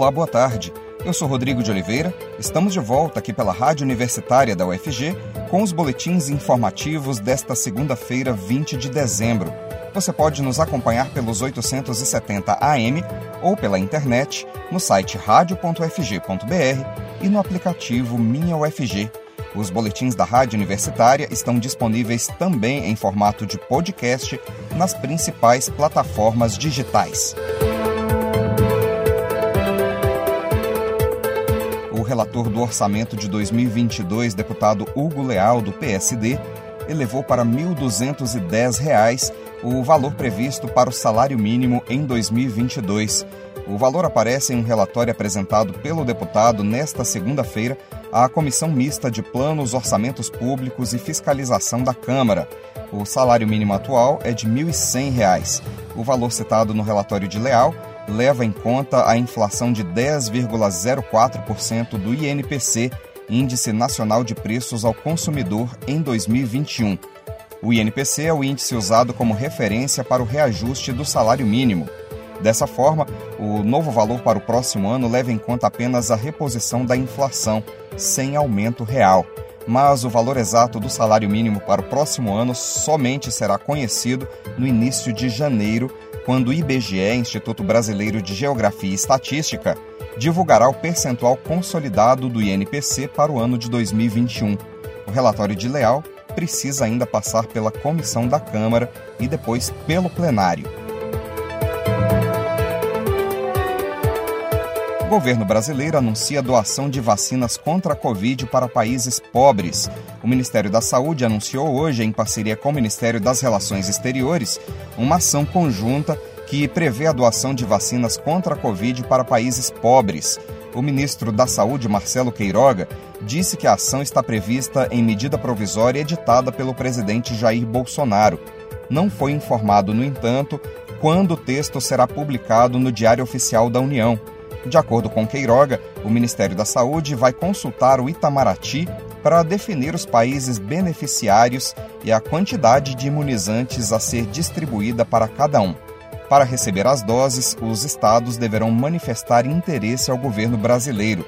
Olá, boa tarde. Eu sou Rodrigo de Oliveira. Estamos de volta aqui pela Rádio Universitária da UFG com os boletins informativos desta segunda-feira, 20 de dezembro. Você pode nos acompanhar pelos 870 AM ou pela internet no site radio.ufg.br e no aplicativo Minha UFG. Os boletins da Rádio Universitária estão disponíveis também em formato de podcast nas principais plataformas digitais. Relator do orçamento de 2022, deputado Hugo Leal, do PSD, elevou para R$ 1.210 o valor previsto para o salário mínimo em 2022. O valor aparece em um relatório apresentado pelo deputado nesta segunda-feira à Comissão Mista de Planos, Orçamentos Públicos e Fiscalização da Câmara. O salário mínimo atual é de R$ 1.100. O valor citado no relatório de Leal leva em conta a inflação de 10,04% do INPC, Índice Nacional de Preços ao Consumidor, em 2021. O INPC é o índice usado como referência para o reajuste do salário mínimo. Dessa forma, o novo valor para o próximo ano leva em conta apenas a reposição da inflação, sem aumento real. Mas o valor exato do salário mínimo para o próximo ano somente será conhecido no início de janeiro, quando o IBGE, Instituto Brasileiro de Geografia e Estatística, divulgará o percentual consolidado do INPC para o ano de 2021. O relatório de Leal precisa ainda passar pela comissão da Câmara e depois pelo plenário. Governo brasileiro anuncia doação de vacinas contra a Covid para países pobres. O Ministério da Saúde anunciou hoje, em parceria com o Ministério das Relações Exteriores, uma ação conjunta que prevê a doação de vacinas contra a Covid para países pobres. O ministro da Saúde, Marcelo Queiroga, disse que a ação está prevista em medida provisória editada pelo presidente Jair Bolsonaro. Não foi informado, no entanto, quando o texto será publicado no Diário Oficial da União. De acordo com Queiroga, o Ministério da Saúde vai consultar o Itamaraty para definir os países beneficiários e a quantidade de imunizantes a ser distribuída para cada um. Para receber as doses, os estados deverão manifestar interesse ao governo brasileiro.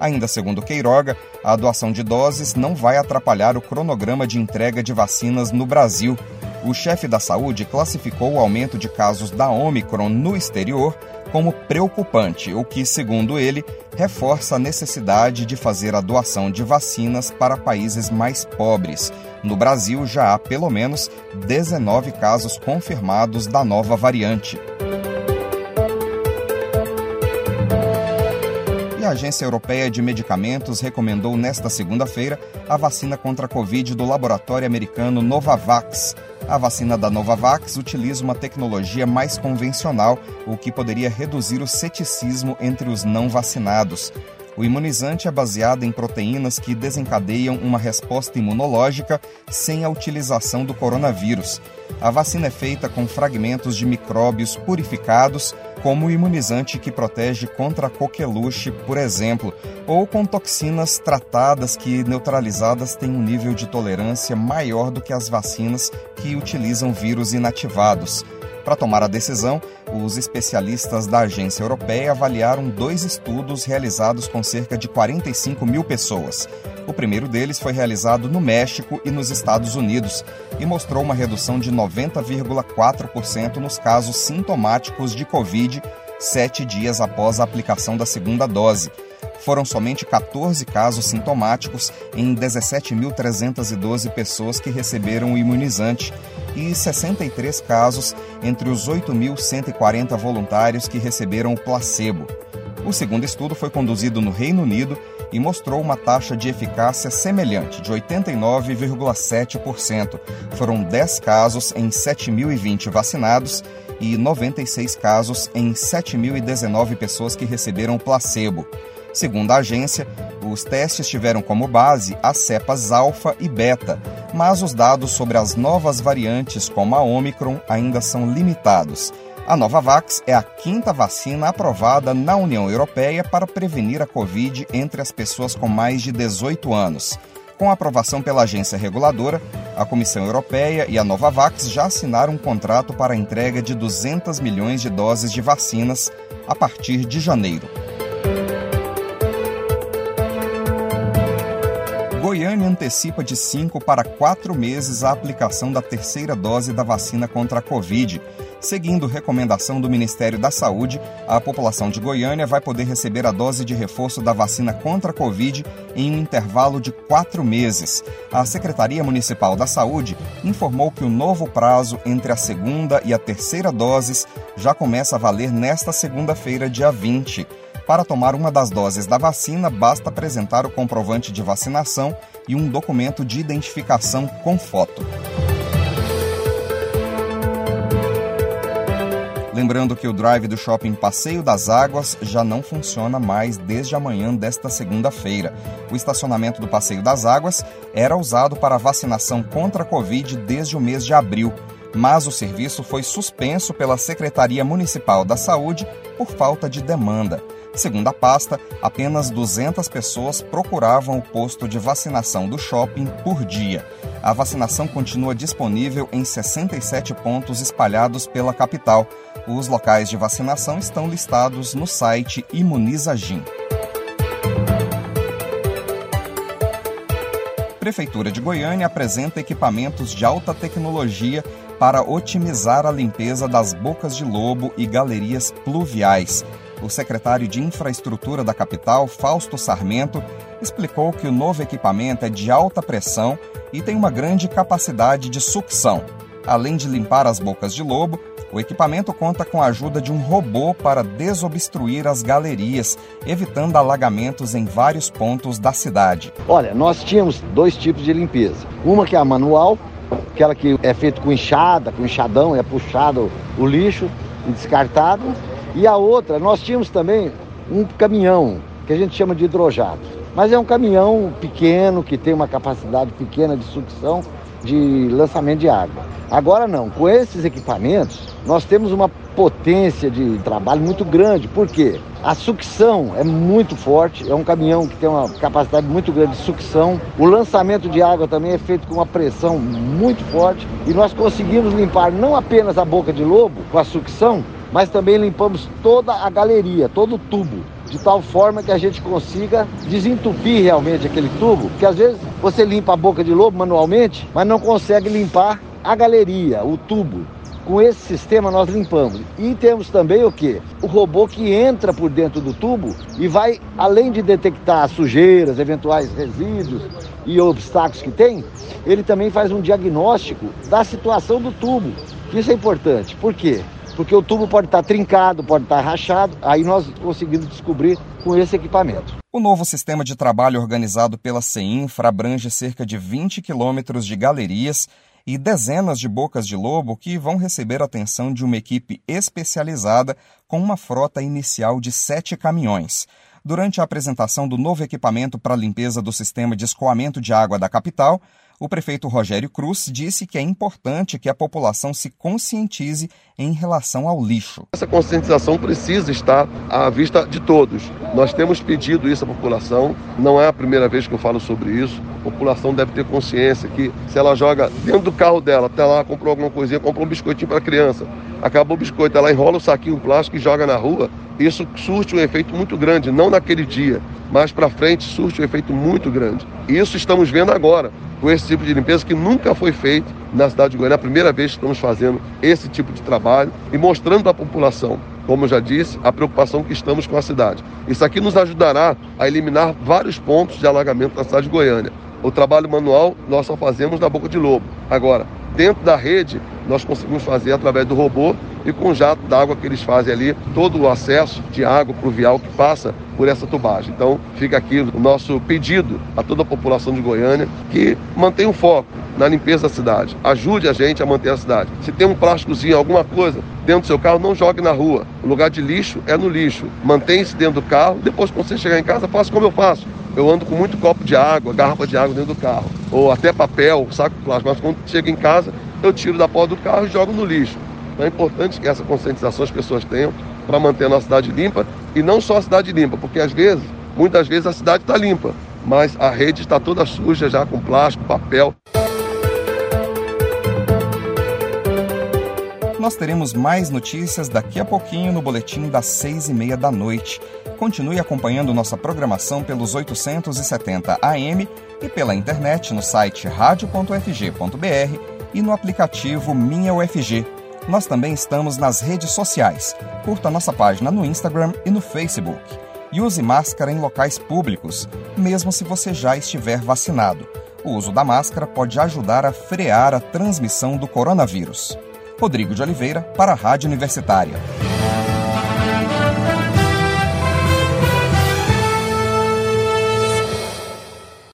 Ainda segundo Queiroga, a doação de doses não vai atrapalhar o cronograma de entrega de vacinas no Brasil. O chefe da saúde classificou o aumento de casos da Omicron no exterior como preocupante, o que, segundo ele, reforça a necessidade de fazer a doação de vacinas para países mais pobres. No Brasil, já há pelo menos 19 casos confirmados da nova variante. A Agência Europeia de Medicamentos recomendou nesta segunda-feira a vacina contra a Covid do laboratório americano Novavax. A vacina da Novavax utiliza uma tecnologia mais convencional, o que poderia reduzir o ceticismo entre os não vacinados. O imunizante é baseado em proteínas que desencadeiam uma resposta imunológica sem a utilização do coronavírus. A vacina é feita com fragmentos de micróbios purificados, como o imunizante que protege contra a coqueluche, por exemplo, ou com toxinas tratadas que, neutralizadas, têm um nível de tolerância maior do que as vacinas que utilizam vírus inativados. Para tomar a decisão, os especialistas da agência europeia avaliaram dois estudos realizados com cerca de 45 mil pessoas. O primeiro deles foi realizado no México e nos Estados Unidos e mostrou uma redução de 90,4% nos casos sintomáticos de Covid sete dias após a aplicação da segunda dose. Foram somente 14 casos sintomáticos em 17.312 pessoas que receberam o imunizante e 63 casos entre os 8.140 voluntários que receberam o placebo. O segundo estudo foi conduzido no Reino Unido e mostrou uma taxa de eficácia semelhante, de 89,7%. Foram 10 casos em 7.020 vacinados e 96 casos em 7.019 pessoas que receberam placebo. Segundo a agência, os testes tiveram como base as cepas alfa e beta, mas os dados sobre as novas variantes, como a Omicron, ainda são limitados. A Novavax é a quinta vacina aprovada na União Europeia para prevenir a Covid entre as pessoas com mais de 18 anos. Com aprovação pela agência reguladora, a Comissão Europeia e a Novavax já assinaram um contrato para a entrega de 200 milhões de doses de vacinas a partir de janeiro. Goiânia antecipa de 5 para 4 meses a aplicação da terceira dose da vacina contra a Covid. Seguindo recomendação do Ministério da Saúde, a população de Goiânia vai poder receber a dose de reforço da vacina contra a Covid em um intervalo de quatro meses. A Secretaria Municipal da Saúde informou que o novo prazo entre a segunda e a terceira doses já começa a valer nesta segunda-feira, dia 20. Para tomar uma das doses da vacina, basta apresentar o comprovante de vacinação e um documento de identificação com foto. Lembrando que o drive do shopping Passeio das Águas já não funciona mais desde amanhã desta segunda-feira. O estacionamento do Passeio das Águas era usado para vacinação contra a Covid desde o mês de abril, mas o serviço foi suspenso pela Secretaria Municipal da Saúde por falta de demanda. Segundo a pasta, apenas 200 pessoas procuravam o posto de vacinação do shopping por dia. A vacinação continua disponível em 67 pontos espalhados pela capital. Os locais de vacinação estão listados no site Imunizagim. Prefeitura de Goiânia apresenta equipamentos de alta tecnologia para otimizar a limpeza das bocas de lobo e galerias pluviais. O secretário de Infraestrutura da capital, Fausto Sarmento, explicou que o novo equipamento é de alta pressão e tem uma grande capacidade de sucção. Além de limpar as bocas de lobo, o equipamento conta com a ajuda de um robô para desobstruir as galerias, evitando alagamentos em vários pontos da cidade. Olha, nós tínhamos dois tipos de limpeza. Uma que é a manual, aquela que é feita com enxada, com enxadão, é puxado o lixo e descartado. E a outra, nós tínhamos também um caminhão, que a gente chama de hidrojato. Mas é um caminhão pequeno, que tem uma capacidade pequena de sucção, de lançamento de água. Agora não, com esses equipamentos, nós temos uma potência de trabalho muito grande. Por quê? A sucção é muito forte, é um caminhão que tem uma capacidade muito grande de sucção. O lançamento de água também é feito com uma pressão muito forte e nós conseguimos limpar não apenas a boca de lobo com a sucção, mas também limpamos toda a galeria, todo o tubo de tal forma que a gente consiga desentupir realmente aquele tubo, porque às vezes você limpa a boca de lobo manualmente, mas não consegue limpar a galeria, o tubo. Com esse sistema nós limpamos. E temos também o que? O robô que entra por dentro do tubo e vai, além de detectar sujeiras, eventuais resíduos e obstáculos que tem, ele também faz um diagnóstico da situação do tubo. Isso é importante. Por quê? Porque o tubo pode estar trincado, pode estar rachado, aí nós conseguimos descobrir com esse equipamento. O novo sistema de trabalho organizado pela CEINFRA abrange cerca de 20 quilômetros de galerias e dezenas de bocas de lobo que vão receber a atenção de uma equipe especializada com uma frota inicial de sete caminhões. Durante a apresentação do novo equipamento para limpeza do sistema de escoamento de água da capital, o prefeito Rogério Cruz disse que é importante que a população se conscientize em relação ao lixo. Essa conscientização precisa estar à vista de todos. Nós temos pedido isso à população, não é a primeira vez que eu falo sobre isso. A população deve ter consciência que se ela joga dentro do carro dela, até lá, comprou alguma coisinha, comprou um biscoitinho para a criança, acabou o biscoito, ela enrola o saquinho plástico e joga na rua, isso surte um efeito muito grande, não naquele dia, mas para frente surte um efeito muito grande. Isso estamos vendo agora com esse tipo de limpeza que nunca foi feito na cidade de Goiânia. É a primeira vez que estamos fazendo esse tipo de trabalho e mostrando a população, como eu já disse, a preocupação que estamos com a cidade. Isso aqui nos ajudará a eliminar vários pontos de alagamento na cidade de Goiânia. O trabalho manual nós só fazemos na boca de lobo. Agora, dentro da rede, nós conseguimos fazer através do robô e com o jato d'água que eles fazem ali, todo o acesso de água pluvial que passa por essa tubagem. Então, fica aqui o nosso pedido a toda a população de Goiânia que mantenha o foco na limpeza da cidade. Ajude a gente a manter a cidade. Se tem um plásticozinho, alguma coisa dentro do seu carro, não jogue na rua. O lugar de lixo é no lixo. Mantenha-se dentro do carro. Depois, quando você chegar em casa, faça como eu faço. Eu ando com muito copo de água, garrafa de água dentro do carro. Ou até papel, saco plástico. Mas quando chega em casa, eu tiro da porta do carro e jogo no lixo. Então é importante que essa conscientização as pessoas tenham para manter a nossa cidade limpa. E não só a cidade limpa, porque às vezes, muitas vezes a cidade está limpa, mas a rede está toda suja já com plástico, papel. Nós teremos mais notícias daqui a pouquinho no boletim das seis e meia da noite. Continue acompanhando nossa programação pelos 870 AM e pela internet no site radio.fg.br e no aplicativo Minha UFG. Nós também estamos nas redes sociais. Curta nossa página no Instagram e no Facebook. E use máscara em locais públicos, mesmo se você já estiver vacinado. O uso da máscara pode ajudar a frear a transmissão do coronavírus. Rodrigo de Oliveira, para a Rádio Universitária.